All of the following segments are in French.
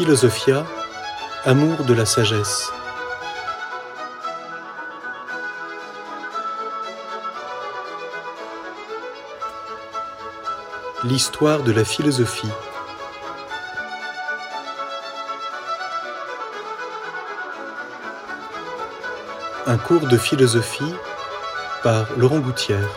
Philosophia, amour de la sagesse. L'histoire de la philosophie. Un cours de philosophie par Laurent Gouttière.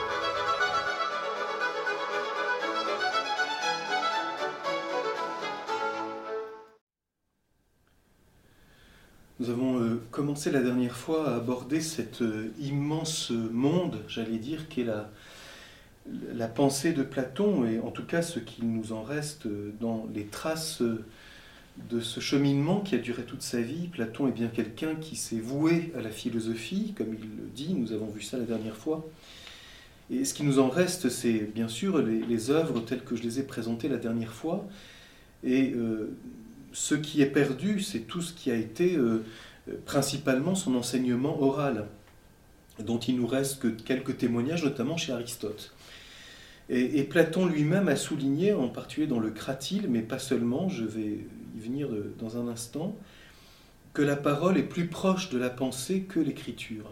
Fois aborder cet euh, immense monde, j'allais dire, qu'est la, la pensée de Platon, et en tout cas ce qu'il nous en reste dans les traces de ce cheminement qui a duré toute sa vie. Platon est bien quelqu'un qui s'est voué à la philosophie, comme il le dit, nous avons vu ça la dernière fois. Et ce qui nous en reste, c'est bien sûr les, œuvres telles que je les ai présentées la dernière fois. Et euh, ce qui est perdu, c'est tout ce qui a été euh, principalement son enseignement oral, dont il nous reste que quelques témoignages, notamment chez Aristote. Et, Platon lui-même a souligné, en particulier dans le Cratyle, mais pas seulement, je vais y venir de, dans un instant, que la parole est plus proche de la pensée que l'écriture.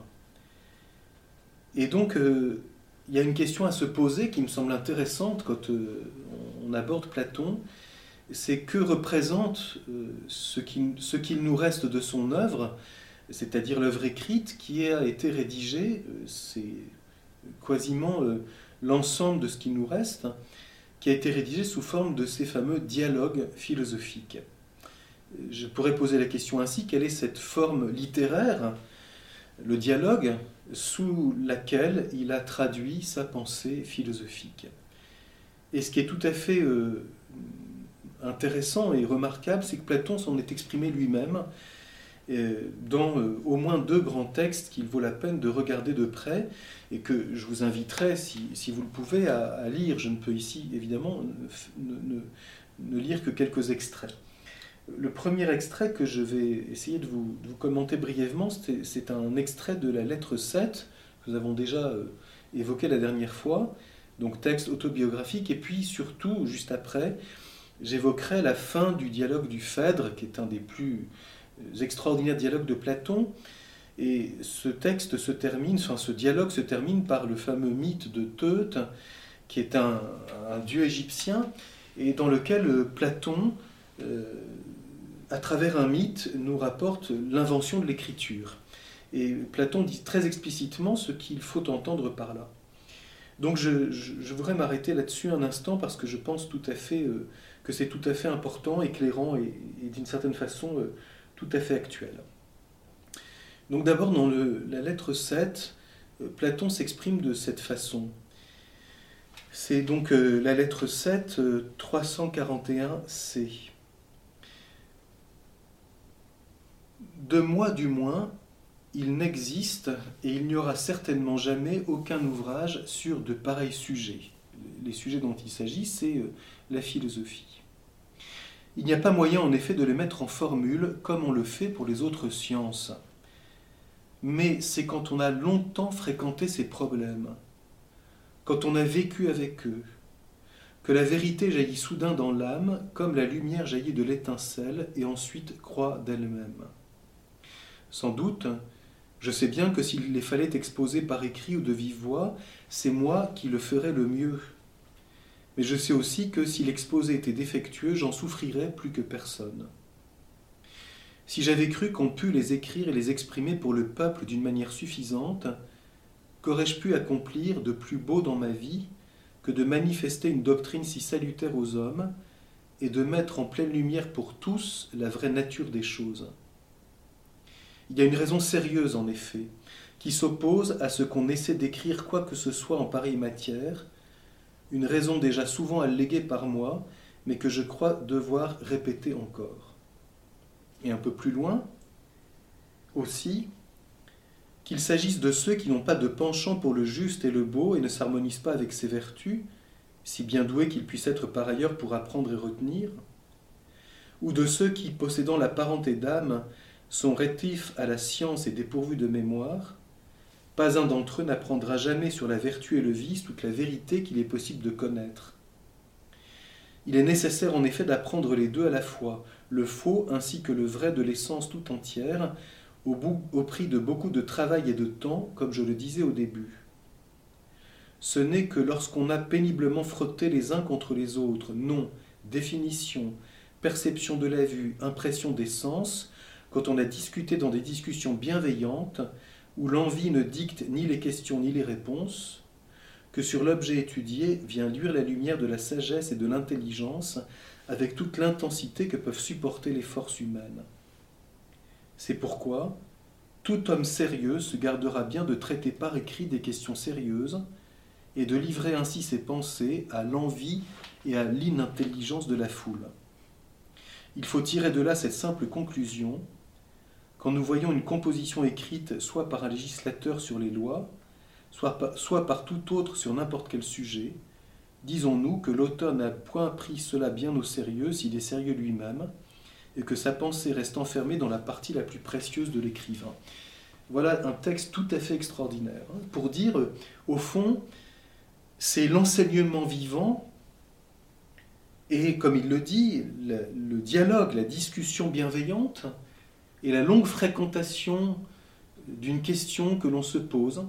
Et donc, euh, il y a une question à se poser qui me semble intéressante quand euh, on aborde Platon, c'est que représente euh, ce qu'il nous reste de son œuvre, c'est-à-dire l'œuvre écrite qui a été rédigée, euh, c'est quasiment euh, l'ensemble de ce qui nous reste, qui a été rédigé sous forme de ces fameux dialogues philosophiques. Je pourrais poser la question ainsi, quelle est cette forme littéraire, le dialogue, sous laquelle il a traduit sa pensée philosophique? Et ce qui est tout à fait intéressant et remarquable, c'est que Platon s'en est exprimé lui-même euh, dans euh, au moins deux grands textes qu'il vaut la peine de regarder de près et que je vous inviterai, si, si vous le pouvez, à, lire. Je ne peux ici, évidemment, ne, lire que quelques extraits. Le premier extrait que je vais essayer de vous, de vous commenter brièvement, c'est un extrait de la lettre 7 que nous avons déjà euh, évoqué la dernière fois, donc texte autobiographique, et puis surtout, juste après, j'évoquerai la fin du dialogue du Phèdre, qui est un des plus extraordinaires dialogues de Platon. Et ce texte se termine, ce dialogue se termine par le fameux mythe de Teute, qui est un, dieu égyptien, et dans lequel Platon, euh, à travers un mythe, nous rapporte l'invention de l'écriture. Et Platon dit très explicitement ce qu'il faut entendre par là. Donc je, voudrais m'arrêter là-dessus un instant parce que je pense tout à fait euh, que c'est tout à fait important, éclairant et, d'une certaine façon euh, tout à fait actuel. Donc d'abord dans la lettre 7, euh, Platon s'exprime de cette façon. C'est donc la lettre 7, euh, 341c. De moi du moins, il n'existe et il n'y aura certainement jamais aucun ouvrage sur de pareils sujets. Les sujets dont il s'agit, c'est euh, la philosophie. Il n'y a pas moyen en effet de les mettre en formule comme on le fait pour les autres sciences. Mais c'est quand on a longtemps fréquenté ces problèmes, quand on a vécu avec eux, que la vérité jaillit soudain dans l'âme comme la lumière jaillit de l'étincelle et ensuite croît d'elle-même. Sans doute, je sais bien que s'il les fallait exposer par écrit ou de vive voix, c'est moi qui le ferais le mieux mais je sais aussi que si l'exposé était défectueux, j'en souffrirais plus que personne. Si j'avais cru qu'on pût les écrire et les exprimer pour le peuple d'une manière suffisante, qu'aurais-je pu accomplir de plus beau dans ma vie que de manifester une doctrine si salutaire aux hommes et de mettre en pleine lumière pour tous la vraie nature des choses? Il y a une raison sérieuse, en effet, qui s'oppose à ce qu'on essaie d'écrire quoi que ce soit en pareille matière, une raison déjà souvent alléguée par moi, mais que je crois devoir répéter encore. Et un peu plus loin, aussi, qu'il s'agisse de ceux qui n'ont pas de penchant pour le juste et le beau et ne s'harmonisent pas avec ses vertus, si bien doués qu'ils puissent être par ailleurs pour apprendre et retenir, ou de ceux qui, possédant la parenté d'âme, sont rétifs à la science et dépourvus de mémoire, pas un d'entre eux n'apprendra jamais sur la vertu et le vice toute la vérité qu'il est possible de connaître. Il est nécessaire en effet d'apprendre les deux à la fois, le faux ainsi que le vrai de l'essence tout entière, au, prix de beaucoup de travail et de temps, comme je le disais au début. Ce n'est que lorsqu'on a péniblement frotté les uns contre les autres, noms, définitions, perception de la vue, impression des sens, quand on a discuté dans des discussions bienveillantes, où l'envie ne dicte ni les questions ni les réponses, que sur l'objet étudié vient luire la lumière de la sagesse et de l'intelligence avec toute l'intensité que peuvent supporter les forces humaines. C'est pourquoi tout homme sérieux se gardera bien de traiter par écrit des questions sérieuses et de livrer ainsi ses pensées à l'envie et à l'inintelligence de la foule. Il faut tirer de là cette simple conclusion. Quand nous voyons une composition écrite soit par un législateur sur les lois, soit par, tout autre sur n'importe quel sujet, disons-nous que l'auteur n'a point pris cela bien au sérieux s'il est sérieux lui-même, et que sa pensée reste enfermée dans la partie la plus précieuse de l'écrivain. Voilà un texte tout à fait extraordinaire, hein, pour dire, au fond, c'est l'enseignement vivant et, comme il le dit, le, dialogue, la discussion bienveillante et la longue fréquentation d'une question que l'on se pose,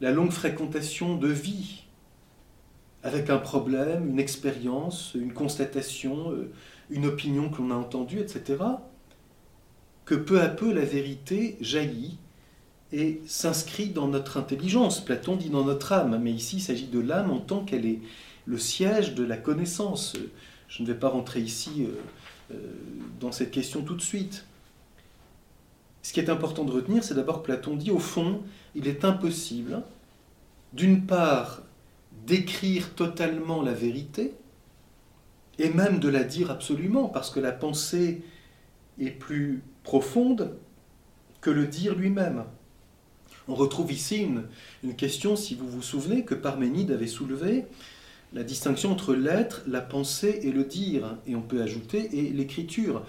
la longue fréquentation de vie, avec un problème, une expérience, une constatation, euh, une opinion que l'on a entendue, etc., que peu à peu la vérité jaillit et s'inscrit dans notre intelligence. Platon dit dans notre âme, mais ici il s'agit de l'âme en tant qu'elle est le siège de la connaissance. Je ne vais pas rentrer ici euh, dans cette question tout de suite. Ce qui est important de retenir, c'est d'abord que Platon dit, au fond, il est impossible, d'une part, d'écrire totalement la vérité, et même de la dire absolument, parce que la pensée est plus profonde que le dire lui-même. On retrouve ici une, question, si vous vous souvenez, que Parménide avait soulevée, la distinction entre l'être, la pensée et le dire, et on peut ajouter, et l'écriture.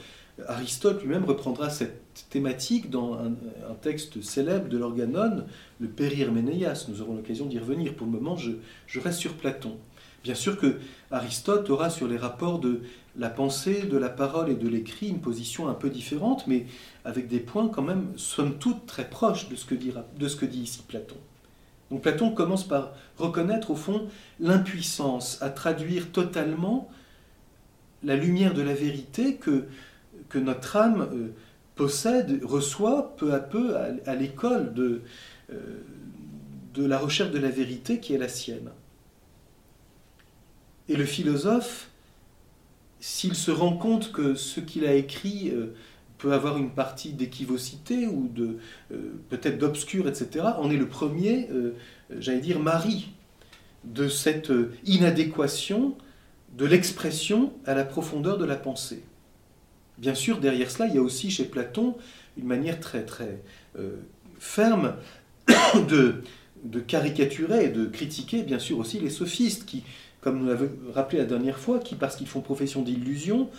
Aristote lui-même reprendra cette thématique dans un, texte célèbre de l'Organon, le Périrménéas. Nous aurons l'occasion d'y revenir. Pour le moment, je, je reste sur Platon. Bien sûr que Aristote aura sur les rapports de la pensée, de la parole et de l'écrit une position un peu différente, mais avec des points quand même, somme toute, très proches de ce que, de ce que dit ici Platon. Donc Platon commence par reconnaître au fond l'impuissance à traduire totalement la lumière de la vérité que, notre âme euh, possède, reçoit peu à peu à, l'école de, euh, de la recherche de la vérité qui est la sienne. Et le philosophe, s'il se rend compte que ce qu'il a écrit euh, peut avoir une partie d'équivocité ou de euh, peut-être d'obscur, etc., on est le premier, euh, j'allais dire, mari de cette inadéquation de l'expression à la profondeur de la pensée. Bien sûr, derrière cela, il y a aussi chez Platon une manière très très ferme de, de caricaturer et de critiquer, bien sûr, aussi les sophistes qui comme nous l'avons rappelé la dernière fois, qui, parce qu'ils font profession d'illusion,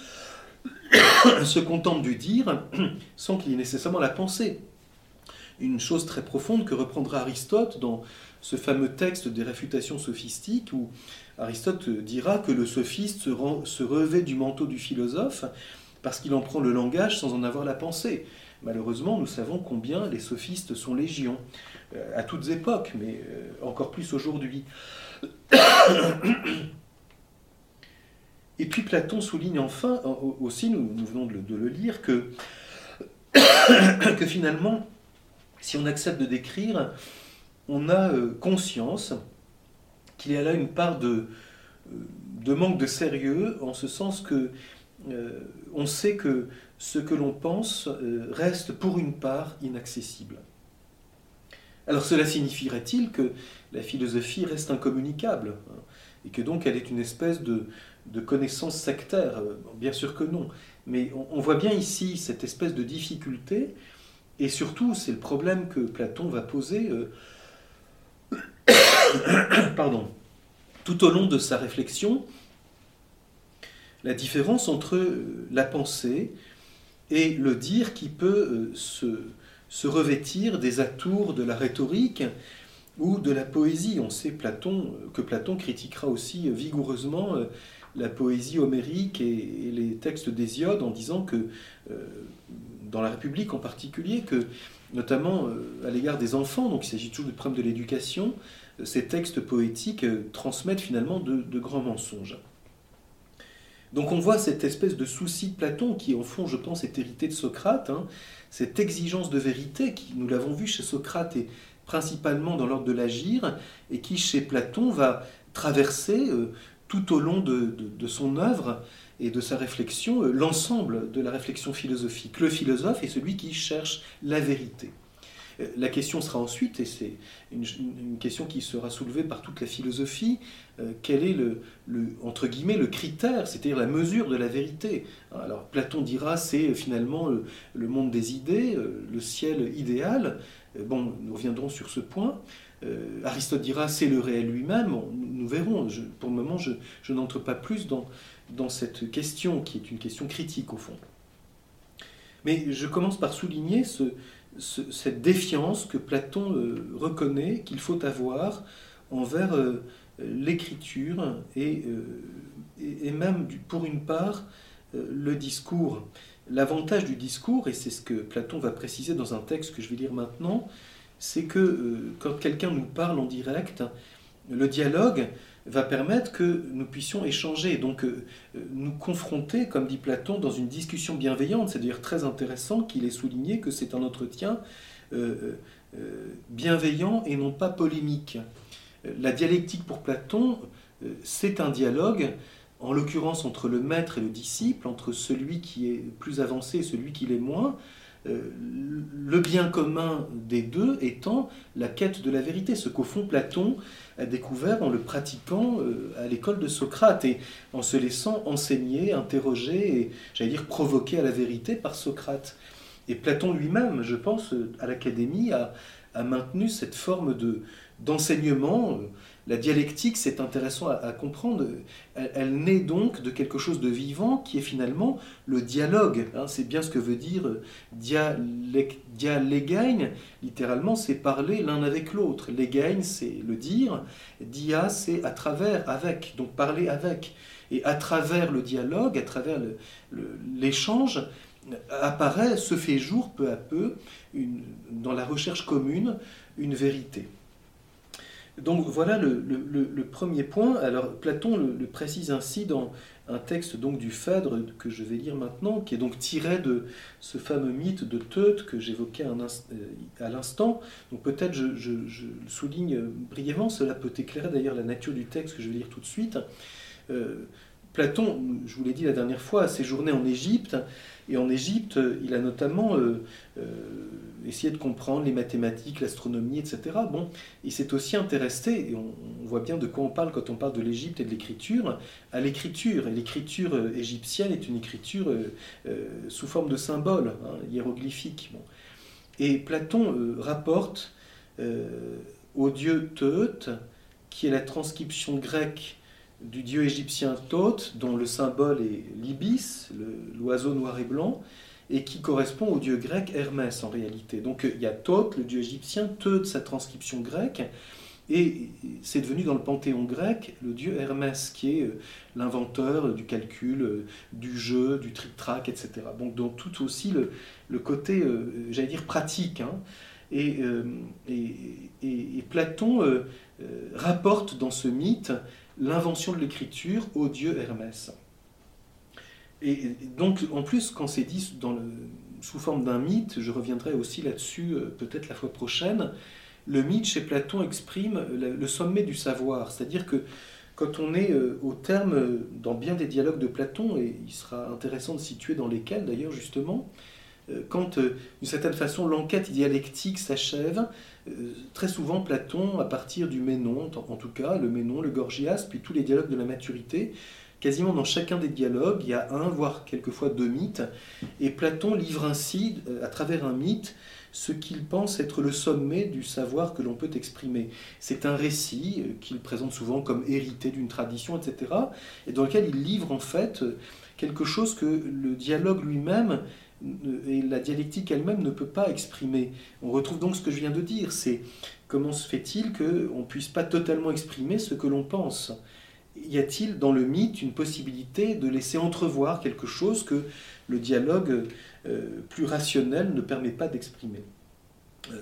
se contentent du dire sans qu'il y ait nécessairement la pensée. Une chose très profonde que reprendra Aristote dans ce fameux texte des réfutations sophistiques, où Aristote dira que le sophiste se, se revêt du manteau du philosophe parce qu'il en prend le langage sans en avoir la pensée. Malheureusement, nous savons combien les sophistes sont légions, euh, à toutes époques, mais euh, encore plus aujourd'hui. Et puis Platon souligne enfin, aussi, nous, venons de le, lire, que, que finalement, si on accepte de décrire, on a euh, conscience qu'il y a là une part de, euh, de manque de sérieux, en ce sens que euh, on sait que ce que l'on pense reste pour une part inaccessible. Alors cela signifierait-il que la philosophie reste incommunicable hein, et que donc elle est une espèce de, connaissance sectaire Bien sûr que non. Mais on, voit bien ici cette espèce de difficulté et surtout c'est le problème que Platon va poser euh, pardon, tout au long de sa réflexion, la différence entre euh, la pensée et le dire qui peut euh, se se revêtir des atours de la rhétorique ou de la poésie. On sait Platon, que Platon critiquera aussi vigoureusement euh, la poésie homérique et, les textes d'Hésiode en disant que, dans la République en particulier, que notamment à l'égard des enfants, donc il s'agit toujours du problème de l'éducation, ces textes poétiques transmettent finalement de grands mensonges. Donc on voit cette espèce de souci de Platon qui, en fond, je pense, est hérité de Socrate, hein. cette exigence de vérité qui, nous l'avons vu chez Socrate, et principalement dans l'ordre de l'agir, et qui, chez Platon, va traverser euh, tout au long de, son œuvre et de sa réflexion euh, l'ensemble de la réflexion philosophique. Le philosophe est celui qui cherche la vérité. Euh, la question sera ensuite, et c'est une, question qui sera soulevée par toute la philosophie, euh, quel est le, entre guillemets le critère, c'est-à-dire la mesure de la vérité. Alors Platon dira c'est finalement le, monde des idées, le ciel idéal. Bon, nous reviendrons sur ce point. Aristote dira c'est le réel lui-même. nous verrons. pour le moment, je, n'entre pas plus dans, cette question qui est une question critique au fond. Mais je commence par souligner ce, cette défiance que Platon euh, reconnaît qu'il faut avoir envers euh, l'écriture euh, et, même pour une part le discours. L'avantage du discours, et c'est ce que Platon va préciser dans un texte que je vais lire maintenant, c'est que quand quelqu'un nous parle en direct, le dialogue va permettre que nous puissions échanger, donc euh, nous confronter, comme dit Platon, dans une discussion bienveillante. C'est d'ailleurs très intéressant qu'il ait souligné que c'est un entretien euh, euh, bienveillant et non pas polémique. La dialectique pour Platon, c'est un dialogue, en l'occurrence entre le maître et le disciple, entre celui qui est plus avancé et celui qui l'est moins, le bien commun des deux étant la quête de la vérité, ce qu'au fond Platon a découvert en le pratiquant euh, à l'école de Socrate et en se laissant enseigner, interroger et, j'allais dire, provoquer à la vérité par Socrate. Et Platon lui-même, je pense, à l'Académie, a, a, maintenu cette forme de, d'enseignement la dialectique, c'est intéressant à, comprendre, elle, naît donc de quelque chose de vivant qui est finalement le dialogue. Hein. c'est bien ce que veut dire euh, dialégagne, littéralement c'est parler l'un avec l'autre. Legagne c'est le dire, dia c'est à travers, avec, donc parler avec. Et à travers le dialogue, à travers l'échange, apparaît, se fait jour peu à peu, dans la recherche commune, une vérité. Donc voilà le, premier point. Alors Platon le, précise ainsi dans un texte donc du Phèdre que je vais lire maintenant, qui est donc tiré de ce fameux mythe de Teute que j'évoquais euh, à l'instant. Donc peut-être je, je, souligne brièvement, cela peut éclairer d'ailleurs la nature du texte que je vais lire tout de suite. Euh, Platon, je vous l'ai dit la dernière fois, a séjourné en Égypte et en Égypte, il a notamment euh, euh, essayé de comprendre les mathématiques, l'astronomie, etc. Bon, il s'est aussi intéressé, et on, voit bien de quoi on parle quand on parle de l'Égypte et de l'écriture, à l'écriture. Et l'écriture euh, égyptienne est une écriture sous forme de symboles, hein, hiéroglyphiques. Bon. Et Platon rapporte au dieu Teut, qui est la transcription grecque du dieu égyptien Thoth, dont le symbole est l'ibis, l'oiseau noir et blanc, et qui correspond au dieu grec Hermès en réalité. Donc il y a Thoth, le dieu égyptien, Thoth, sa transcription grecque, et c'est devenu dans le panthéon grec le dieu Hermès, qui est euh, l'inventeur du calcul, euh, du jeu, du trick-track, etc. Donc dans tout aussi le, côté, euh, j'allais dire, pratique. Hein. Et, Platon rapporte dans ce mythe l'invention de l'écriture au dieu Hermès. Et donc, en plus, quand c'est dit sous forme d'un mythe, je reviendrai aussi là-dessus euh, peut-être la fois prochaine, le mythe chez Platon exprime le, sommet du savoir, c'est-à-dire que quand on est euh, au terme, dans bien des dialogues de Platon, et il sera intéressant de situer dans lesquels d'ailleurs justement, euh, quand d'une certaine façon l'enquête dialectique s'achève, très souvent, Platon, à partir du Ménon, en tout cas, le Ménon, le Gorgias, puis tous les dialogues de la maturité, quasiment dans chacun des dialogues, il y a un, voire quelquefois deux mythes, et Platon livre ainsi, euh, à travers un mythe, ce qu'il pense être le sommet du savoir que l'on peut exprimer. C'est un récit euh, qu'il présente souvent comme hérité d'une tradition, etc., et dans lequel il livre en fait quelque chose que le dialogue lui-même et la dialectique elle-même ne peut pas exprimer. On retrouve donc ce que je viens de dire, c'est comment se fait-il qu'on ne puisse pas totalement exprimer ce que l'on pense? Y a-t-il dans le mythe une possibilité de laisser entrevoir quelque chose que le dialogue euh, plus rationnel ne permet pas d'exprimer? Euh,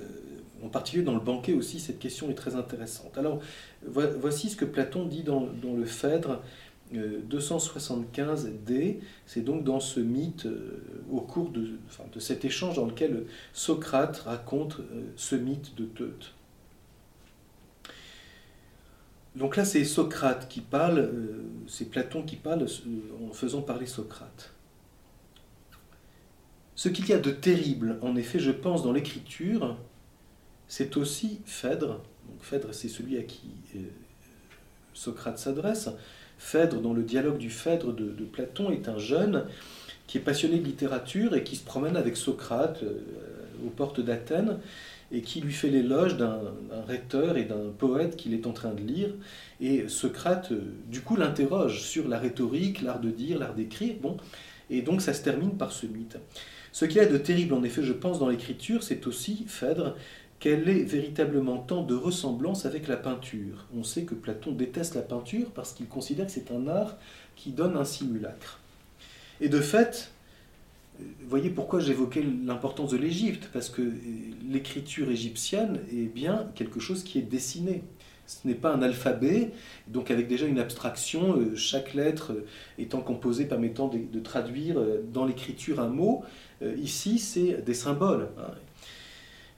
En particulier dans le banquet aussi, cette question est très intéressante. Alors, voici ce que Platon dit dans, le Phèdre 275d, euh, c'est donc dans ce mythe, au cours de, cet échange dans lequel Socrate raconte ce mythe de Teute. Donc là, c'est Socrate qui parle, euh, c'est Platon qui parle euh, en faisant parler Socrate. Ce qu'il y a de terrible, en effet, je pense, dans l'écriture, c'est aussi Phèdre. Donc Phèdre, c'est celui à qui euh, Socrate s'adresse. Phèdre, dans le dialogue du Phèdre de, Platon, est un jeune qui est passionné de littérature et qui se promène avec Socrate aux portes d'Athènes et qui lui fait l'éloge d'un rhéteur et d'un poète qu'il est en train de lire. Et Socrate, euh, du coup, l'interroge sur la rhétorique, l'art de dire, l'art d'écrire. Bon, et donc ça se termine par ce mythe. Ce qu'il y a de terrible, en effet, je pense, dans l'écriture, c'est aussi, Phèdre, qu'elle est véritablement tant de ressemblance avec la peinture? On sait que Platon déteste la peinture parce qu'il considère que c'est un art qui donne un simulacre. Et de fait, vous voyez pourquoi j'évoquais l'importance de l'Égypte, parce que l'écriture égyptienne est bien quelque chose qui est dessiné. Ce n'est pas un alphabet, donc avec déjà une abstraction, euh, chaque lettre euh, étant composée permettant de, traduire euh, dans l'écriture un mot. Ici, c'est des symboles.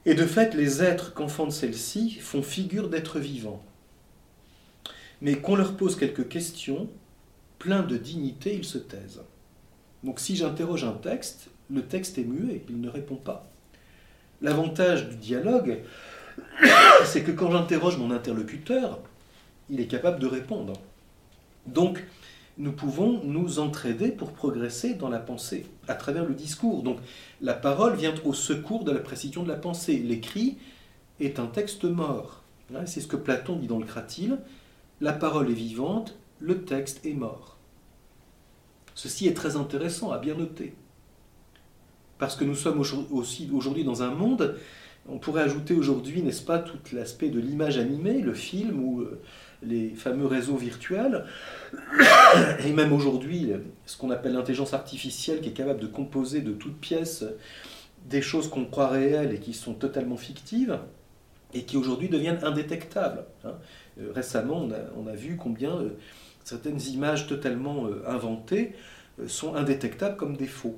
Et de fait, les êtres qu'enfantent celle-ci font figure d'êtres vivants. Mais qu'on leur pose quelques questions, plein de dignité, ils se taisent. Donc si j'interroge un texte, le texte est muet, il ne répond pas. L'avantage du dialogue, c'est que quand j'interroge mon interlocuteur, il est capable de répondre. Donc, nous pouvons nous entraider pour progresser dans la pensée à travers le discours. Donc, la parole vient au secours de la précision de la pensée. L'écrit est un texte mort. Hein, c'est ce que Platon dit dans le Cratyle. La parole est vivante, le texte est mort. Ceci est très intéressant à bien noter. Parce que nous sommes aussi aujourd'hui dans un monde, on pourrait ajouter aujourd'hui, n'est-ce pas, tout l'aspect de l'image animée, le film ou euh, les fameux réseaux virtuels, et même aujourd'hui, ce qu'on appelle l'intelligence artificielle qui est capable de composer de toutes pièces des choses qu'on croit réelles et qui sont totalement fictives, et qui aujourd'hui deviennent indétectables. Hein. Euh, récemment, on a, vu combien euh, certaines images totalement inventées sont indétectables comme des faux.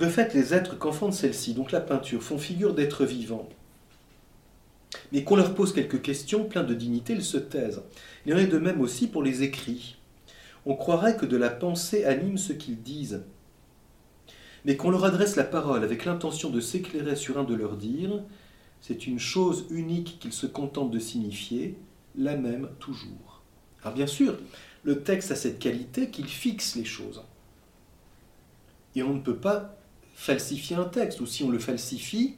De fait, les êtres qu'enfante celle-ci, donc la peinture, font figure d'êtres vivants. Mais qu'on leur pose quelques questions pleines de dignité, ils se taisent. Il en est de même aussi pour les écrits. On croirait que de la pensée anime ce qu'ils disent, mais qu'on leur adresse la parole avec l'intention de s'éclairer sur un de leurs dires, c'est une chose unique qu'ils se contentent de signifier, la même toujours. Alors bien sûr, le texte a cette qualité qu'il fixe les choses. Et on ne peut pas falsifier un texte, ou si on le falsifie,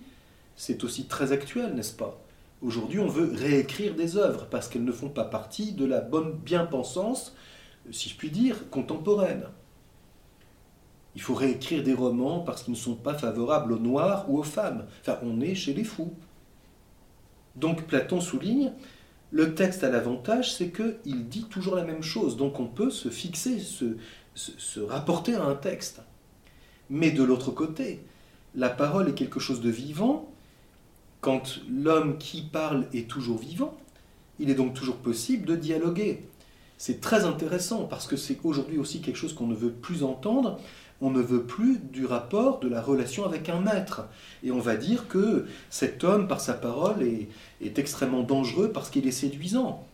c'est aussi très actuel, n'est-ce pas? Aujourd'hui, on veut réécrire des œuvres parce qu'elles ne font pas partie de la bonne bien-pensance, si je puis dire, contemporaine. Il faut réécrire des romans parce qu'ils ne sont pas favorables aux noirs ou aux femmes. Enfin, on est chez les fous. Donc Platon souligne, le texte a l'avantage, c'est qu'il dit toujours la même chose. Donc on peut se fixer, se, se rapporter à un texte. Mais de l'autre côté, la parole est quelque chose de vivant. Quand l'homme qui parle est toujours vivant, il est donc toujours possible de dialoguer. C'est très intéressant parce que c'est aujourd'hui aussi quelque chose qu'on ne veut plus entendre on ne veut plus du rapport, de la relation avec un maître. Et on va dire que cet homme, par sa parole, est, extrêmement dangereux parce qu'il est séduisant.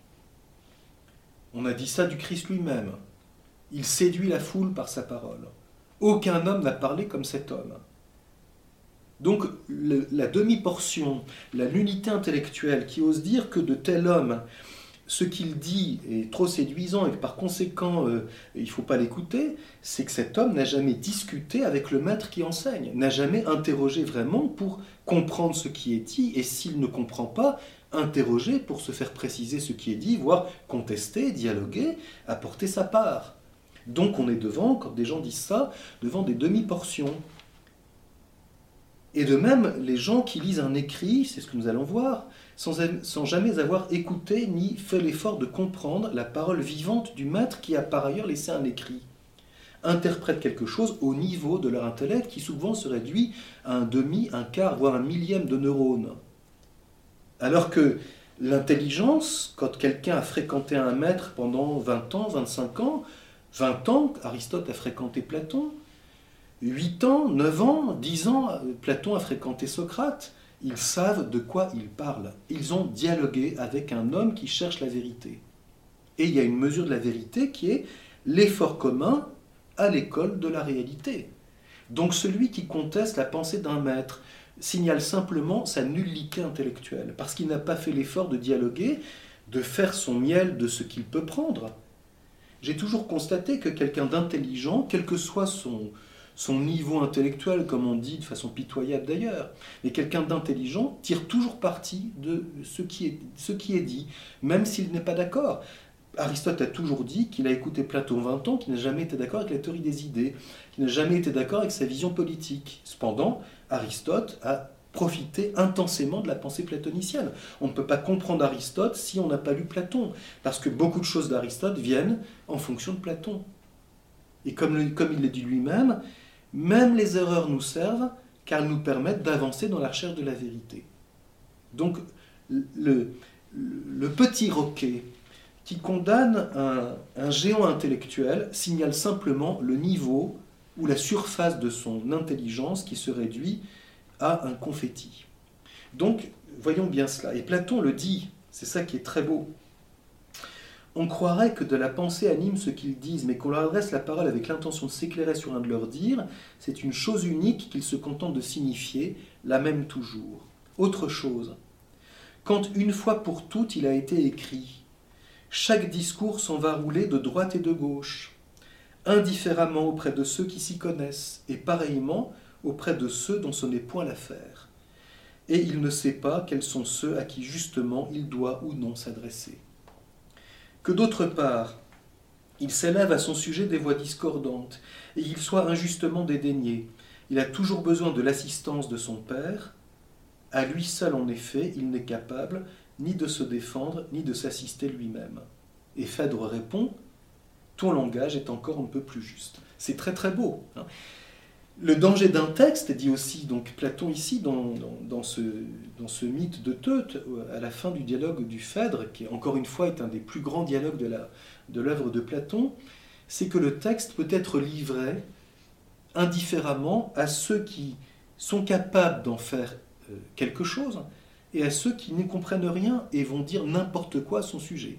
On a dit ça du Christ lui-même. Il séduit la foule par sa parole. Aucun homme n'a parlé comme cet homme. Donc la demi-portion, la nullité intellectuelle qui ose dire que de tel homme ce qu'il dit est trop séduisant et que par conséquent euh, il ne faut pas l'écouter, c'est que cet homme n'a jamais discuté avec le maître qui enseigne, n'a jamais interrogé vraiment pour comprendre ce qui est dit et s'il ne comprend pas, interroger pour se faire préciser ce qui est dit, voire contester, dialoguer, apporter sa part. Donc on est devant, quand des gens disent ça, devant des demi-portions. Et de même, les gens qui lisent un écrit, c'est ce que nous allons voir, sans, jamais avoir écouté ni fait l'effort de comprendre la parole vivante du maître qui a par ailleurs laissé un écrit, interprètent quelque chose au niveau de leur intellect qui souvent se réduit à un demi, un quart, voire un millième de neurones. Alors que l'intelligence, quand quelqu'un a fréquenté un maître pendant 20 ans, 25 ans, 20 ans, Aristote a fréquenté Platon, 8 ans, 9 ans, 10 ans, Platon a fréquenté Socrate. Ils savent de quoi ils parlent. Ils ont dialogué avec un homme qui cherche la vérité. Et il y a une mesure de la vérité qui est l'effort commun à l'école de la réalité. Donc celui qui conteste la pensée d'un maître signale simplement sa nullité intellectuelle, parce qu'il n'a pas fait l'effort de dialoguer, de faire son miel de ce qu'il peut prendre. J'ai toujours constaté que quelqu'un d'intelligent, quel que soit son, niveau intellectuel, comme on dit de façon pitoyable d'ailleurs, mais quelqu'un d'intelligent tire toujours parti de ce qui est, ce qui est dit, même s'il n'est pas d'accord. Aristote a toujours dit qu'il a écouté Platon 20 ans, qu'il n'a jamais été d'accord avec la théorie des idées, qu'il n'a jamais été d'accord avec sa vision politique. Cependant, Aristote a profité intensément de la pensée platonicienne. On ne peut pas comprendre Aristote si on n'a pas lu Platon, parce que beaucoup de choses d'Aristote viennent en fonction de Platon. Et comme, comme il l'a dit lui-même, même les erreurs nous servent car elles nous permettent d'avancer dans la recherche de la vérité. Donc le, petit roquet qui condamne un, géant intellectuel signale simplement le niveau ou la surface de son intelligence qui se réduit à un confetti. Donc voyons bien cela. Et Platon le dit, c'est ça qui est très beau. On croirait que de la pensée anime ce qu'ils disent, mais qu'on leur adresse la parole avec l'intention de s'éclairer sur un de leurs dires, c'est une chose unique qu'ils se contentent de signifier, la même toujours. Autre chose, quand une fois pour toutes il a été écrit, chaque discours s'en va rouler de droite et de gauche, indifféremment auprès de ceux qui s'y connaissent, et pareillement auprès de ceux dont ce n'est point l'affaire. Et il ne sait pas quels sont ceux à qui justement il doit ou non s'adresser que d'autre part, il s'élève à son sujet des voix discordantes, et qu'il soit injustement dédaigné. Il a toujours besoin de l'assistance de son Père. À lui seul, en effet, il n'est capable ni de se défendre, ni de s'assister lui-même. Et Phèdre répond Ton langage est encore un peu plus juste. C'est très très beau. Hein. Le danger d'un texte, dit aussi donc Platon ici dans, dans, ce, dans ce mythe de Teute, à la fin du dialogue du Phèdre, qui encore une fois est un des plus grands dialogues de l'œuvre de, de Platon, c'est que le texte peut être livré indifféremment à ceux qui sont capables d'en faire euh, quelque chose et à ceux qui n'y comprennent rien et vont dire n'importe quoi à son sujet.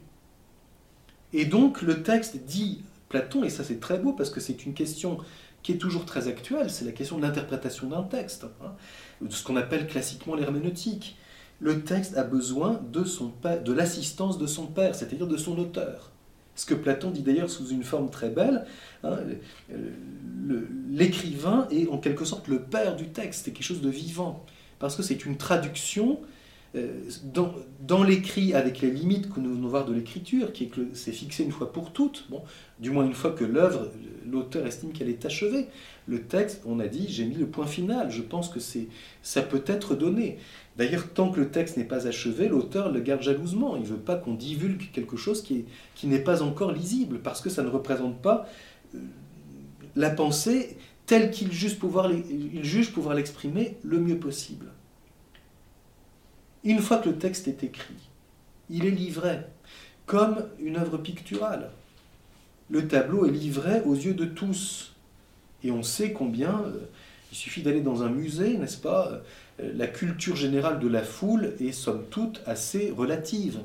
Et donc le texte dit Platon, et ça c'est très beau parce que c'est une question qui est toujours très actuelle, c'est la question de l'interprétation d'un texte, hein, de ce qu'on appelle classiquement l'herméneutique. Le texte a besoin de, de l'assistance de son père, c'est-à-dire de son auteur. Ce que Platon dit d'ailleurs sous une forme très belle, hein, l'écrivain est en quelque sorte le père du texte, c'est quelque chose de vivant, parce que c'est une traduction dans, dans l'écrit, avec les limites que nous venons voir de l'écriture, qui est que c'est fixé une fois pour toutes, bon, du moins une fois que l'œuvre, l'auteur estime qu'elle est achevée. Le texte, on a dit, j'ai mis le point final, je pense que c'est, ça peut être donné. D'ailleurs, tant que le texte n'est pas achevé, l'auteur le garde jalousement. Il ne veut pas qu'on divulgue quelque chose qui, est, qui n'est pas encore lisible, parce que ça ne représente pas euh, la pensée telle qu'il juge pouvoir l'exprimer le mieux possible. Une fois que le texte est écrit, il est livré comme une œuvre picturale. Le tableau est livré aux yeux de tous. Et on sait combien, euh, il suffit d'aller dans un musée, n'est-ce pas euh, La culture générale de la foule est somme toute assez relative.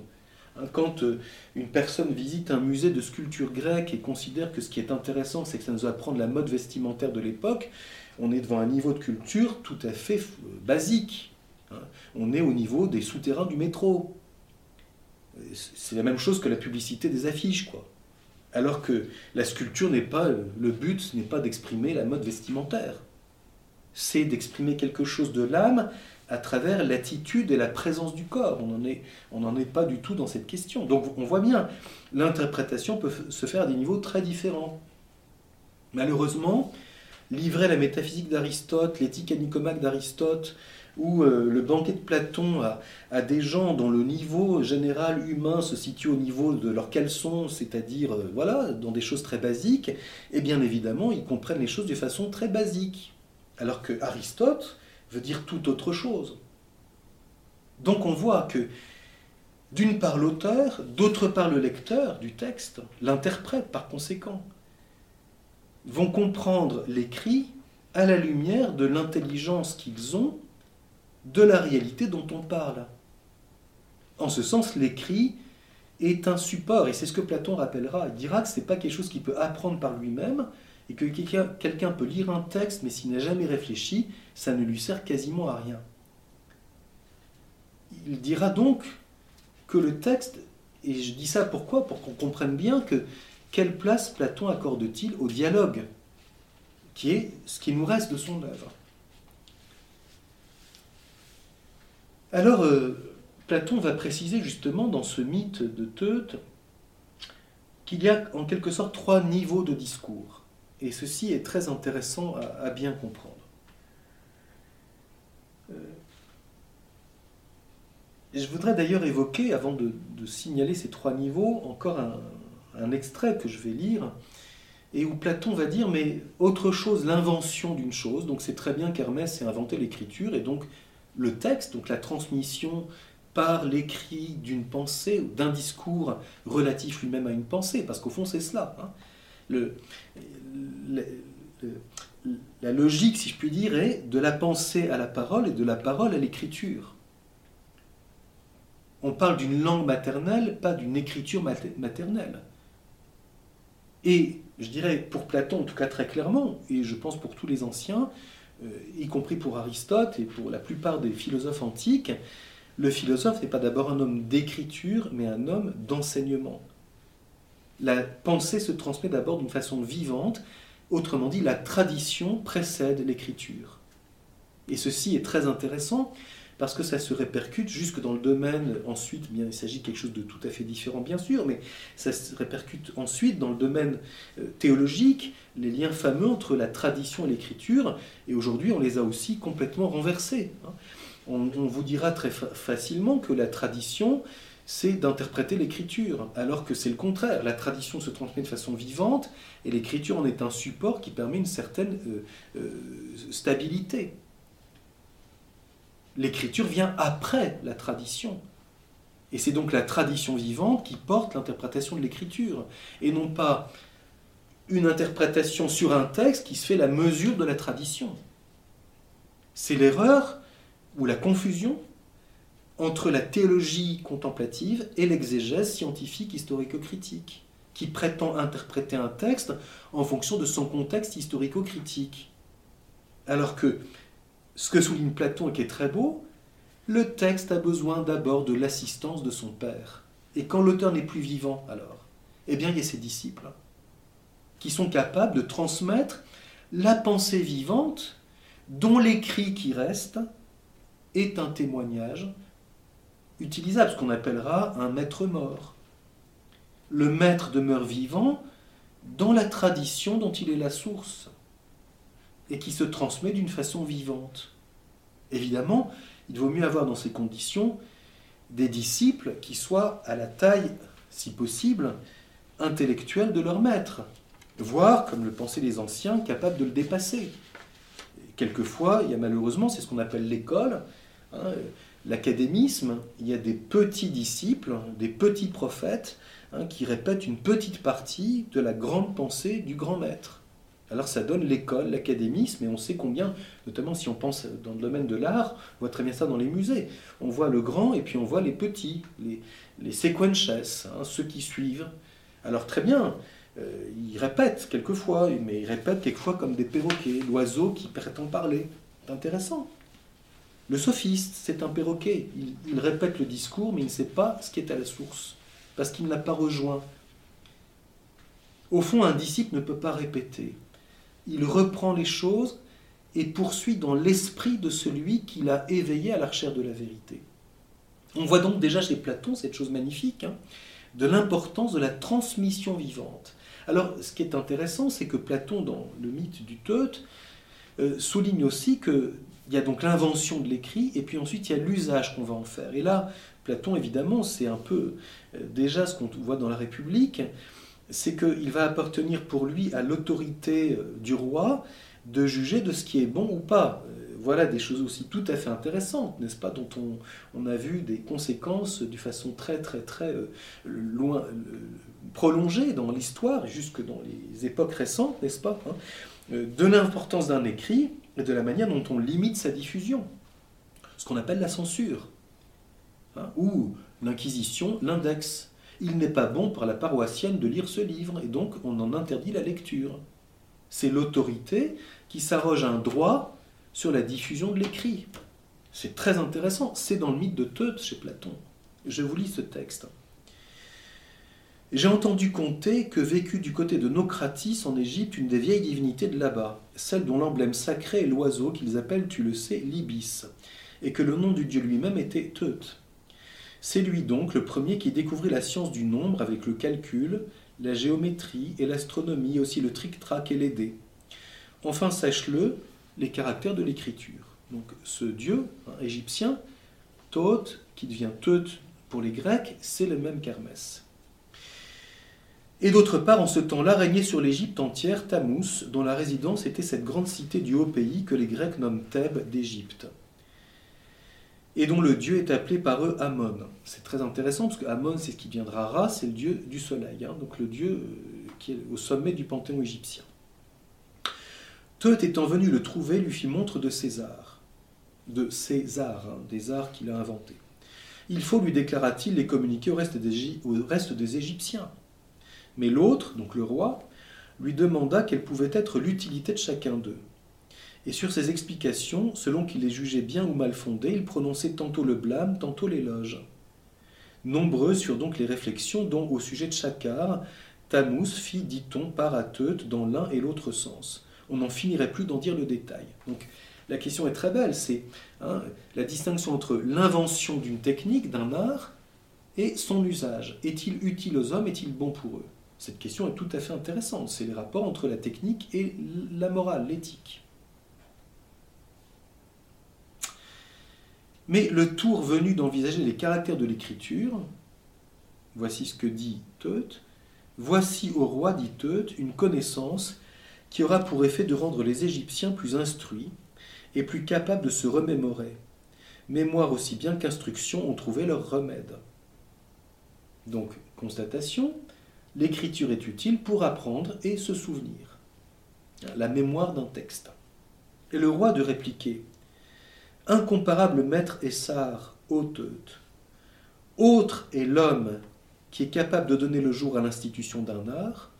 Hein, quand euh, une personne visite un musée de sculpture grecque et considère que ce qui est intéressant, c'est que ça nous apprend la mode vestimentaire de l'époque, on est devant un niveau de culture tout à fait basique. Hein. On est au niveau des souterrains du métro. C'est la même chose que la publicité des affiches, quoi. Alors que la sculpture n'est pas, le but n'est pas d'exprimer la mode vestimentaire. C'est d'exprimer quelque chose de l'âme à travers l'attitude et la présence du corps. On n'en est, pas du tout dans cette question. Donc on voit bien, l'interprétation peut se faire à des niveaux très différents. Malheureusement, livrait la métaphysique d'Aristote, l'éthique anicomaque d'Aristote, ou euh, le banquet de Platon à, des gens dont le niveau général humain se situe au niveau de leurs caleçons, c'est-à-dire euh, voilà, dans des choses très basiques, et eh bien évidemment, ils comprennent les choses de façon très basique. Alors que Aristote veut dire tout autre chose. Donc on voit que d'une part l'auteur, d'autre part le lecteur du texte, l'interprète par conséquent, vont comprendre l'écrit à la lumière de l'intelligence qu'ils ont de la réalité dont on parle. En ce sens, l'écrit est un support, et c'est ce que Platon rappellera. Il dira que ce n'est pas quelque chose qu'il peut apprendre par lui-même, et que quelqu'un peut lire un texte, mais s'il n'a jamais réfléchi, ça ne lui sert quasiment à rien. Il dira donc que le texte, et je dis ça pourquoi? Pour qu'on comprenne bien que quelle place Platon accorde-t-il au dialogue, qui est ce qui nous reste de son œuvre. Alors, euh, Platon va préciser justement dans ce mythe de Teute qu'il y a en quelque sorte trois niveaux de discours. Et ceci est très intéressant à, bien comprendre. Euh, je voudrais d'ailleurs évoquer, avant de, signaler ces trois niveaux, encore un, un, extrait que je vais lire, et où Platon va dire, mais autre chose, l'invention d'une chose, donc c'est très bien qu'Hermès ait inventé l'écriture, et donc le texte, donc la transmission par l'écrit d'une pensée ou d'un discours relatif lui-même à une pensée, parce qu'au fond c'est cela. Hein. La logique, si je puis dire, est de la pensée à la parole et de la parole à l'écriture. On parle d'une langue maternelle, pas d'une écriture maternelle. Et je dirais pour Platon, en tout cas très clairement, et je pense pour tous les anciens, y compris pour Aristote et pour la plupart des philosophes antiques, le philosophe n'est pas d'abord un homme d'écriture, mais un homme d'enseignement. La pensée se transmet d'abord d'une façon vivante, autrement dit, la tradition précède l'écriture. Et ceci est très intéressant parce que ça se répercute jusque dans le domaine, ensuite, bien, il s'agit de quelque chose de tout à fait différent, bien sûr, mais ça se répercute ensuite dans le domaine euh, théologique, les liens fameux entre la tradition et l'écriture, et aujourd'hui, on les a aussi complètement renversés. Hein. On, vous dira très facilement que la tradition, c'est d'interpréter l'écriture, alors que c'est le contraire. La tradition se transmet de façon vivante, et l'écriture en est un support qui permet une certaine euh, euh, stabilité. L'écriture vient après la tradition. Et c'est donc la tradition vivante qui porte l'interprétation de l'écriture, et non pas une interprétation sur un texte qui se fait la mesure de la tradition. C'est l'erreur ou la confusion entre la théologie contemplative et l'exégèse scientifique historico-critique, qui prétend interpréter un texte en fonction de son contexte historico-critique. Alors que ce que souligne Platon et qui est très beau, le texte a besoin d'abord de l'assistance de son père. Et quand l'auteur n'est plus vivant, alors, eh bien, il y a ses disciples qui sont capables de transmettre la pensée vivante dont l'écrit qui reste est un témoignage utilisable, ce qu'on appellera un maître mort. Le maître demeure vivant dans la tradition dont il est la source et qui se transmet d'une façon vivante. Évidemment, il vaut mieux avoir dans ces conditions des disciples qui soient à la taille, si possible, intellectuelle de leur maître, voire, comme le pensaient les anciens, capables de le dépasser. quelquefois, il y a malheureusement, c'est ce qu'on appelle l'école, hein, l'académisme, il y a des petits disciples, des petits prophètes, hein, qui répètent une petite partie de la grande pensée du grand maître. Alors ça donne l'école, l'académisme, et on sait combien, notamment si on pense dans le domaine de l'art, on voit très bien ça dans les musées. On voit le grand et puis on voit les petits, les, les sequences, hein, ceux qui suivent. Alors très bien, euh, ils répètent quelquefois, mais ils répètent quelquefois comme des perroquets, l'oiseau qui prétend parler. C'est intéressant. Le sophiste, c'est un perroquet. Il, il répète le discours, mais il ne sait pas ce qui est à la source, parce qu'il ne l'a pas rejoint. Au fond, un disciple ne peut pas répéter il reprend les choses et poursuit dans l'esprit de celui qui l'a éveillé à la recherche de la vérité. On voit donc déjà chez Platon cette chose magnifique, hein, de l'importance de la transmission vivante. Alors, ce qui est intéressant, c'est que Platon, dans le mythe du Teute, euh, souligne aussi qu'il y a donc l'invention de l'écrit, et puis ensuite il y a l'usage qu'on va en faire. Et là, Platon, évidemment, c'est un peu euh, déjà ce qu'on voit dans la République, c'est qu'il va appartenir pour lui à l'autorité euh, du roi de juger de ce qui est bon ou pas. Voilà des choses aussi tout à fait intéressantes, n'est-ce pas, dont on, a vu des conséquences de façon très très très loin, prolongée dans l'histoire, jusque dans les époques récentes, n'est-ce pas hein. Euh, de l'importance d'un écrit et de la manière dont on limite sa diffusion. Ce qu'on appelle la censure. Hein, ou l'Inquisition, l'index. Il n'est pas bon pour la paroissienne de lire ce livre, et donc on en interdit la lecture. C'est l'autorité qui s'arroge un droit sur la diffusion de l'écrit. C'est très intéressant. C'est dans le mythe de Teut chez Platon. Je vous lis ce texte. J'ai entendu conter que vécut du côté de Nocratis en Égypte une des vieilles divinités de là-bas, celle dont l'emblème sacré est l'oiseau qu'ils appellent, tu le sais, l'ibis, et que le nom du dieu lui-même était Teut. C'est lui donc le premier qui découvrit la science du nombre avec le calcul, la géométrie et l'astronomie, aussi le tric-trac et les. Enfin, sache-le, les caractères de l'écriture. Donc ce dieu égyptien, Thoth, qui devient Teut pour les Grecs, c'est le même qu'Hermès. Et d'autre part, en ce temps-là, régnait sur l'Égypte entière Tammuz, dont la résidence était cette grande cité du haut pays que les Grecs nomment Thèbes d'Égypte, et dont le dieu est appelé par eux Amon. C'est très intéressant parce que Amon, c'est ce qui viendra Ra, c'est le dieu du soleil, hein, donc le dieu euh, qui est au sommet du panthéon égyptien. Teut étant venu le trouver, lui fit montre de César, de César, hein, des arts qu'il a inventés. Il faut, lui déclara-t-il, les communiquer au reste des Égyptiens. Mais l'autre, donc le roi, lui demanda quelle pouvait être l'utilité de chacun d'eux. Et sur ces explications, selon qu'il les jugeait bien ou mal fondées, il prononçait tantôt le blâme, tantôt l'éloge. Nombreuses furent donc les réflexions dont, au sujet de Chakar, Tammuz fit, dit-on, Teut dans l'un et l'autre sens. On n'en finirait plus d'en dire le détail. Donc la question est très belle, c'est hein, la distinction entre l'invention d'une technique, d'un art, et son usage. Est-il utile aux hommes Est-il bon pour eux? Cette question est tout à fait intéressante. C'est les rapports entre la technique et la morale, l'éthique. Mais le tour venu d'envisager les caractères de l'écriture, voici ce que dit Teut, voici au roi, dit Teut, une connaissance qui aura pour effet de rendre les Égyptiens plus instruits et plus capables de se remémorer. Mémoire aussi bien qu'instruction ont trouvé leur remède. Donc, constatation, l'écriture est utile pour apprendre et se souvenir. La mémoire d'un texte. Et le roi de répliquer Incomparable maître Essar, Auteute, autre est l'homme qui est capable de donner le jour à l'institution d'un art,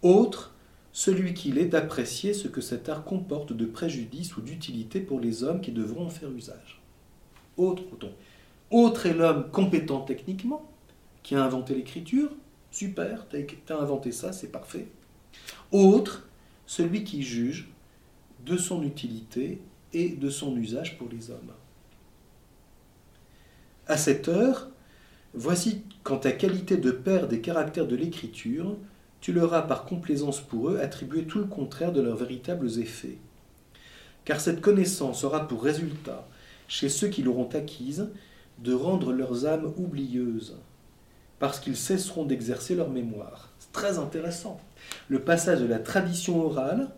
autre celui qu'il est d'apprécier ce que cet art comporte de préjudice ou d'utilité pour les hommes qui devront en faire usage. Autre, autre est l'homme compétent techniquement, qui a inventé l'écriture, Super, tu as inventé ça, c'est parfait. Autre, celui qui juge de son utilité et de son usage pour les hommes. À cette heure, voici qu'en ta qualité de père des caractères de l'écriture, tu leur as par complaisance pour eux attribué tout le contraire de leurs véritables effets. Car cette connaissance aura pour résultat, chez ceux qui l'auront acquise, de rendre leurs âmes oublieuses, parce qu'ils cesseront d'exercer leur mémoire. C'est très intéressant. Le passage de la tradition orale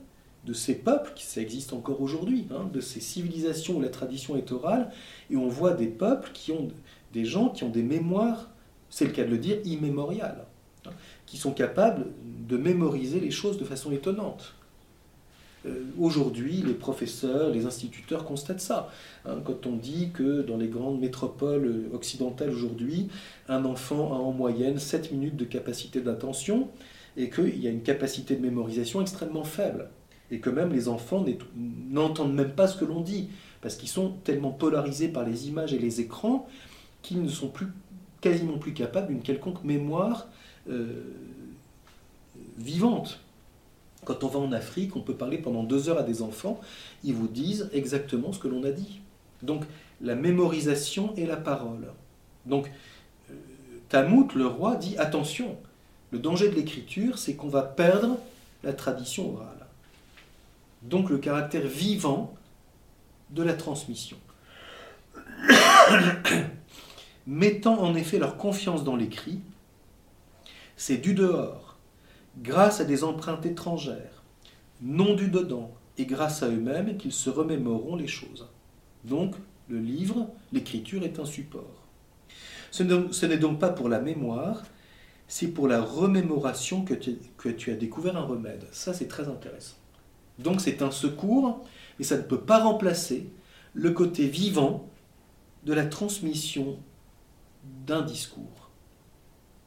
de ces peuples, qui ça existe encore aujourd'hui, hein, de ces civilisations où la tradition est orale, et on voit des peuples qui ont des gens qui ont des mémoires, c'est le cas de le dire, immémoriales, hein, qui sont capables de mémoriser les choses de façon étonnante. Euh, aujourd'hui, les professeurs, les instituteurs constatent ça. Hein, quand on dit que dans les grandes métropoles occidentales aujourd'hui, un enfant a en moyenne 7 minutes de capacité d'attention et qu'il y a une capacité de mémorisation extrêmement faible. Et que même les enfants n'entendent même pas ce que l'on dit, parce qu'ils sont tellement polarisés par les images et les écrans qu'ils ne sont plus, quasiment plus capables d'une quelconque mémoire euh, vivante. Quand on va en Afrique, on peut parler pendant deux heures à des enfants, ils vous disent exactement ce que l'on a dit. Donc la mémorisation et la parole. Donc euh, le roi, dit attention, Le danger de l'écriture, c'est qu'on va perdre la tradition orale. Donc le caractère vivant de la transmission. Mettant en effet leur confiance dans l'écrit, c'est du dehors, grâce à des empreintes étrangères, non du dedans, et grâce à eux-mêmes qu'ils se remémoreront les choses. Donc, le livre, l'écriture est un support. Ce n'est donc pas pour la mémoire, c'est pour la remémoration que tu, as découvert un remède. Ça, c'est très intéressant. Donc, c'est un secours, mais ça ne peut pas remplacer le côté vivant de la transmission d'un discours.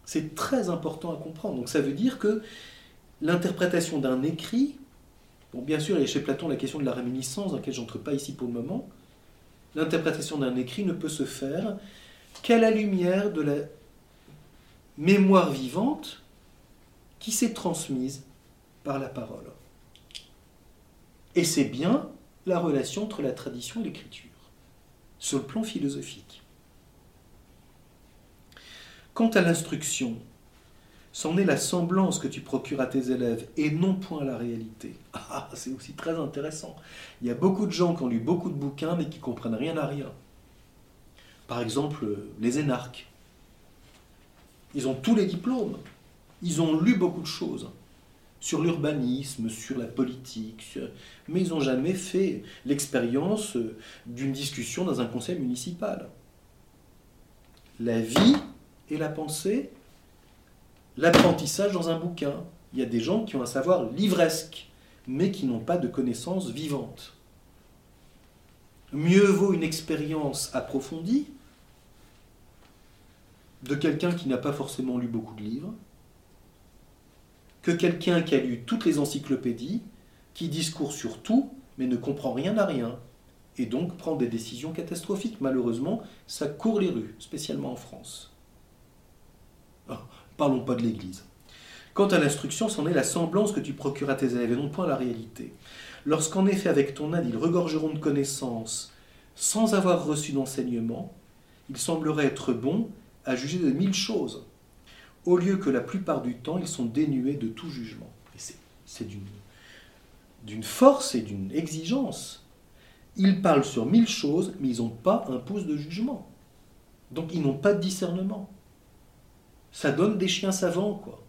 C'est très important à comprendre. Donc ça veut dire que l'interprétation d'un écrit, bon bien sûr il y a chez Platon la question de la réminiscence dans laquelle j'entre pas ici pour le moment, l'interprétation d'un écrit ne peut se faire qu'à la lumière de la mémoire vivante qui s'est transmise par la parole. Et c'est bien la relation entre la tradition et l'écriture, sur le plan philosophique. Quant à l'instruction, c'en est la semblance que tu procures à tes élèves et non point la réalité. Ah, c'est aussi très intéressant. Il y a beaucoup de gens qui ont lu beaucoup de bouquins mais qui comprennent rien à rien. Par exemple, les énarques. Ils ont tous les diplômes. Ils ont lu beaucoup de choses sur l'urbanisme, sur la politique, mais ils n'ont jamais fait l'expérience d'une discussion dans un conseil municipal. La vie et la pensée, l'apprentissage dans un bouquin. Il y a des gens qui ont un savoir livresque, mais qui n'ont pas de connaissances vivantes. Mieux vaut une expérience approfondie de quelqu'un qui n'a pas forcément lu beaucoup de livres, que quelqu'un qui a lu toutes les encyclopédies, qui discourt sur tout, mais ne comprend rien à rien, et donc prend des décisions catastrophiques. Malheureusement, ça court les rues, spécialement en France. Parlons pas de l'Église. Quant à l'instruction, c'en est la semblance que tu procures à tes élèves, et non point la réalité. Lorsqu'en effet, avec ton aide, ils regorgeront de connaissances sans avoir reçu d'enseignement, il semblerait être bon à juger de mille choses, au lieu que la plupart du temps, ils sont dénués de tout jugement. c'est d'une force et d'une exigence. Ils parlent sur mille choses, mais ils n'ont pas un pouce de jugement. Donc ils n'ont pas de discernement ça donne des chiens savants, quoi.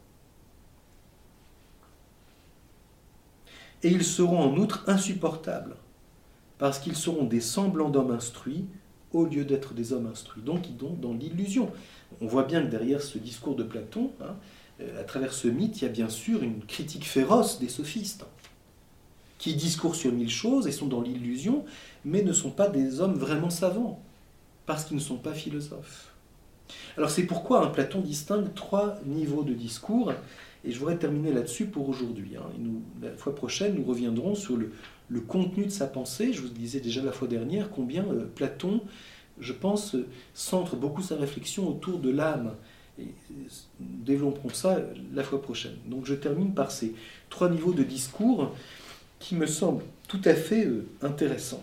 Et ils seront en outre insupportables, parce qu'ils seront des semblants d'hommes instruits au lieu d'être des hommes instruits. Donc ils sont dans l'illusion. On voit bien que derrière ce discours de Platon, hein, euh, à travers ce mythe, il y a bien sûr une critique féroce des sophistes, qui discourent sur mille choses et sont dans l'illusion, mais ne sont pas des hommes vraiment savants, parce qu'ils ne sont pas philosophes. Alors c'est pourquoi Platon distingue trois niveaux de discours, et je voudrais terminer là-dessus pour aujourd'hui. Hein. La fois prochaine, nous reviendrons sur le, contenu de sa pensée. Je vous disais déjà la fois dernière combien euh, Platon, je pense, centre beaucoup sa réflexion autour de l'âme. Et euh, développons ça la fois prochaine. Donc je termine par ces trois niveaux de discours qui me semblent tout à fait euh, intéressants.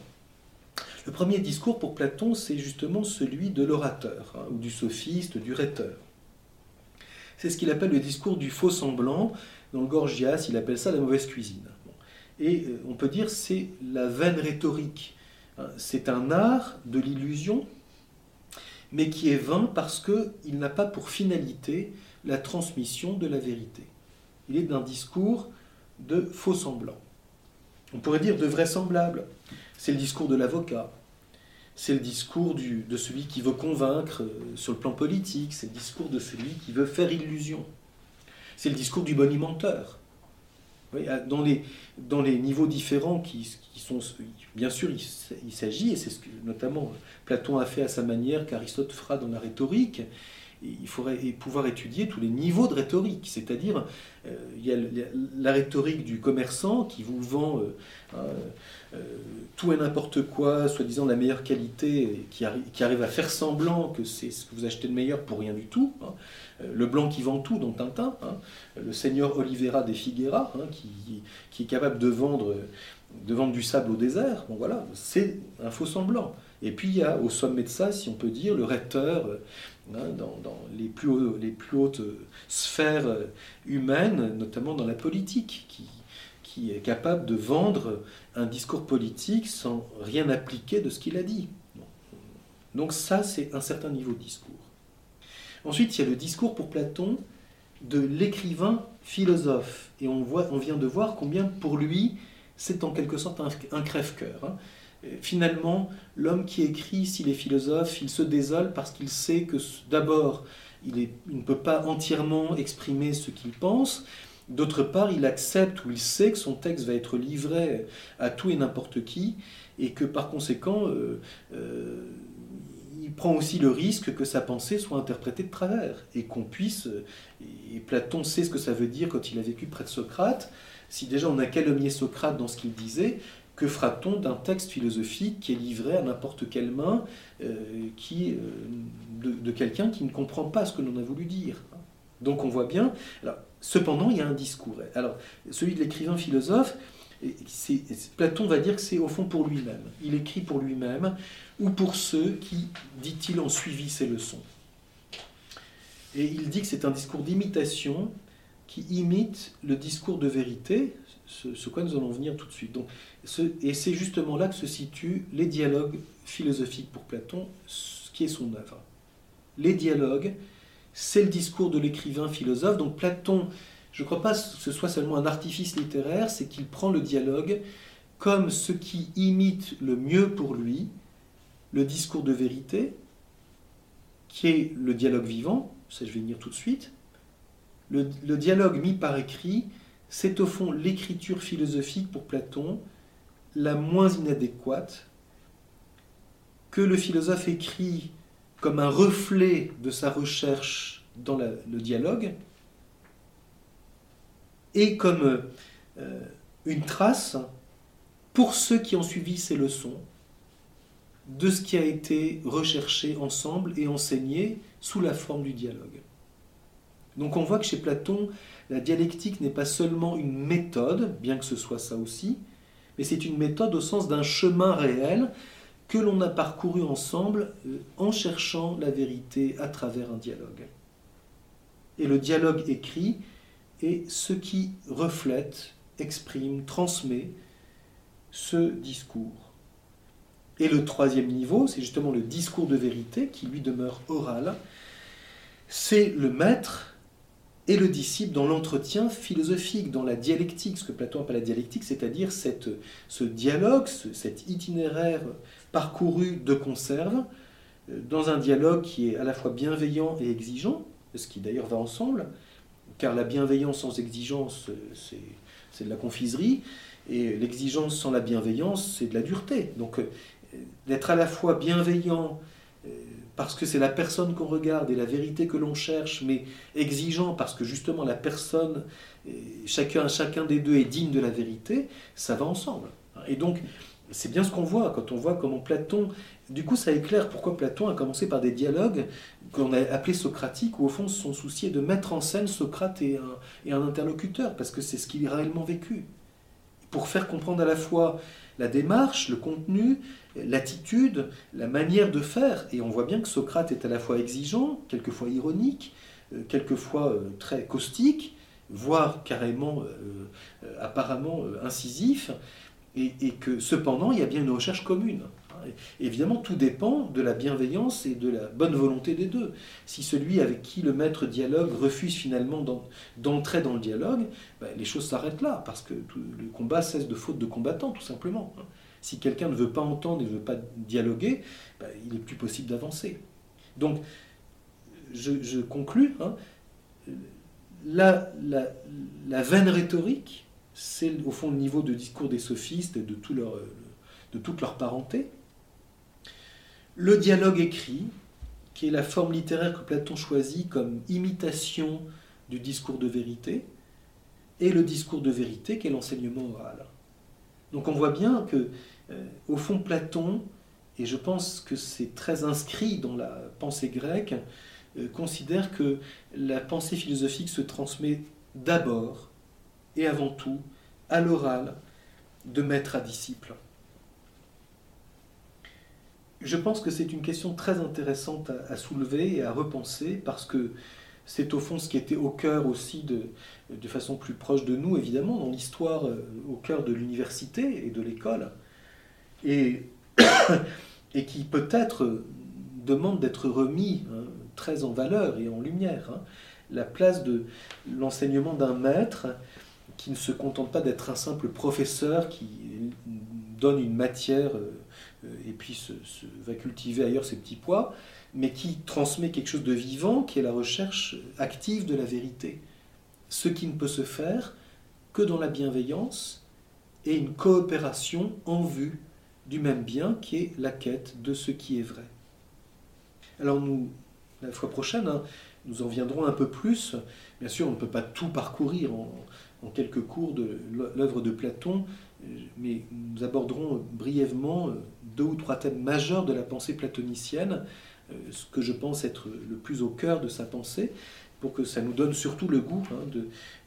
Le premier discours pour Platon, c'est justement celui de l'orateur, hein, ou du sophiste, du rhéteur. C'est ce qu'il appelle le discours du faux semblant. Dans le Gorgias, il appelle ça la mauvaise cuisine. Et euh, on peut dire c'est la veine rhétorique. Hein. C'est un art de l'illusion, mais qui est vain parce qu'il n'a pas pour finalité la transmission de la vérité. Il est d'un discours de faux semblant. On pourrait dire de vraisemblable. C'est le discours de l'avocat. C'est le discours de celui qui veut convaincre euh, sur le plan politique. C'est le discours de celui qui veut faire illusion. C'est le discours du bonimenteur. Dans les, dans les niveaux différents qui, sont. Bien sûr, il, s'agit, et c'est ce que notamment Platon a fait à sa manière, qu'Aristote fera dans la rhétorique, il faudrait pouvoir étudier tous les niveaux de rhétorique, c'est-à-dire euh, il y a la rhétorique du commerçant qui vous vend euh, euh, tout et n'importe quoi, soi-disant la meilleure qualité, qui, arrive à faire semblant que c'est ce que vous achetez de meilleur pour rien du tout. Hein. Le blanc qui vend tout dans Tintin, hein. le seigneur Oliveira des Figueira, hein, qui, est capable de vendre, de vendre du sable au désert, bon voilà, c'est un faux semblant. Et puis il y a au sommet de ça, si on peut dire, le rhéteur hein, dans, les, plus hautes sphères humaines, notamment dans la politique, qui, qui est capable de vendre un discours politique sans rien appliquer de ce qu'il a dit. Donc ça, c'est un certain niveau de discours. Ensuite, il y a le discours pour Platon de l'écrivain philosophe. Et on, voit, on vient de voir combien pour lui, c'est en quelque sorte un, crève-cœur. Hein. Finalement, l'homme qui écrit, s'il est philosophe, il se désole parce qu'il sait que d'abord, il, ne peut pas entièrement exprimer ce qu'il pense, D'autre part, il accepte ou il sait que son texte va être livré à tout et n'importe qui, et que par conséquent, euh, euh, il prend aussi le risque que sa pensée soit interprétée de travers, et qu'on puisse, et Platon sait ce que ça veut dire quand il a vécu près de Socrate, si déjà on a calomnié Socrate dans ce qu'il disait, que fera-t-on d'un texte philosophique qui est livré à n'importe quelle main euh, qui, de, quelqu'un qui ne comprend pas ce que l'on a voulu dire? Donc on voit bien, Cependant, il y a un discours. Alors, celui de l'écrivain philosophe, Platon va dire que c'est au fond pour lui-même. Il écrit pour lui-même ou pour ceux qui, dit-il, ont suivi ses leçons. Et il dit que c'est un discours d'imitation qui imite le discours de vérité, ce, quoi nous allons venir tout de suite. Donc, et c'est justement là que se situent les dialogues philosophiques pour Platon, ce qui est son œuvre. Les dialogues c'est le discours de l'écrivain philosophe. Donc Platon, je ne crois pas que ce soit seulement un artifice littéraire, c'est qu'il prend le dialogue comme ce qui imite le mieux pour lui le discours de vérité, qui est le dialogue vivant, ça je vais venir tout de suite. Le, le dialogue mis par écrit, c'est au fond l'écriture philosophique pour Platon la moins inadéquate, que le philosophe écrit comme un reflet de sa recherche dans le dialogue et comme euh, une trace pour ceux qui ont suivi ces leçons de ce qui a été recherché ensemble et enseigné sous la forme du dialogue. Donc on voit que chez Platon, la dialectique n'est pas seulement une méthode, bien que ce soit ça aussi, mais c'est une méthode au sens d'un chemin réel que l'on a parcouru ensemble euh, en cherchant la vérité à travers un dialogue. Et le dialogue écrit est ce qui reflète, exprime, transmet ce discours. Et le troisième niveau, c'est justement le discours de vérité qui lui demeure oral. C'est le maître et le disciple dans l'entretien philosophique, dans la dialectique, ce que Platon appelle la dialectique, c'est-à-dire ce dialogue, cet itinéraire parcouru de conserve, euh, dans un dialogue qui est à la fois bienveillant et exigeant, ce qui d'ailleurs va ensemble, car la bienveillance sans exigence, euh, c'est de la confiserie, et l'exigence sans la bienveillance, c'est de la dureté. Donc euh, d'être à la fois bienveillant, parce que c'est la personne qu'on regarde et la vérité que l'on cherche, mais exigeant parce que justement la personne, chacun, chacun des deux est digne de la vérité, ça va ensemble. Et donc, c'est bien ce qu'on voit quand on voit comment Platon. Du coup, ça éclaire pourquoi Platon a commencé par des dialogues qu'on a appelés socratiques, où au fond, son souci est de mettre en scène Socrate et un, et un interlocuteur, parce que c'est ce qu'il a réellement vécu. Pour faire comprendre à la fois la démarche, le contenu, l'attitude, la manière de faire. Et on voit bien que Socrate est à la fois exigeant, quelquefois ironique, euh, quelquefois euh, très caustique, voire carrément, euh, apparemment incisif et, que cependant, il y a bien une recherche commune. Évidemment, tout dépend de la bienveillance et de la bonne volonté des deux. Si celui avec qui le maître dialogue refuse finalement d'entrer dans le dialogue, ben, les choses s'arrêtent là, parce que le combat cesse de faute de combattants, tout simplement. Si quelqu'un ne veut pas entendre et ne veut pas dialoguer, ben, il n'est plus possible d'avancer. Donc, je, conclus, hein, la, la, la veine rhétorique c'est au fond le niveau de discours des sophistes et de toute leur parenté. Le dialogue écrit, qui est la forme littéraire que Platon choisit comme imitation du discours de vérité, et le discours de vérité qui est l'enseignement oral. Donc on voit bien que, euh, au fond, Platon, et je pense que c'est très inscrit dans la pensée grecque, euh, considère que la pensée philosophique se transmet d'abord et avant tout à l'oral de maître à disciple. Je pense que c'est une question très intéressante à, soulever et à repenser parce que c'est au fond ce qui était au cœur aussi de, de façon plus proche de nous, évidemment, dans l'histoire, euh, au cœur de l'université et de l'école, et, et qui peut-être demande d'être remis hein, très en valeur et en lumière. Hein. La place de l'enseignement d'un maître qui ne se contente pas d'être un simple professeur qui donne une matière euh, et puis va cultiver ailleurs ses petits pois, mais qui transmet quelque chose de vivant, qui est la recherche active de la vérité. Ce qui ne peut se faire que dans la bienveillance et une coopération en vue du même bien qui est la quête de ce qui est vrai. Alors nous, la fois prochaine, hein, nous en viendrons un peu plus. Bien sûr, on ne peut pas tout parcourir en, quelques cours de l'œuvre de Platon, mais nous aborderons brièvement euh, deux ou trois thèmes majeurs de la pensée platonicienne, euh, ce que je pense être le plus au cœur de sa pensée, pour que ça nous donne surtout le goût hein,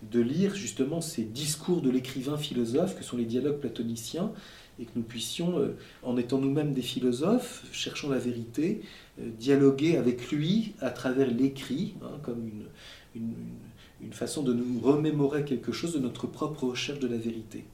de, lire justement ces discours de l'écrivain philosophe que sont les dialogues platoniciens, et que nous puissions, euh, en étant nous-mêmes des philosophes, cherchant la vérité, euh, dialoguer avec lui à travers l'écrit, hein, comme une façon de nous remémorer quelque chose de notre propre recherche de la vérité.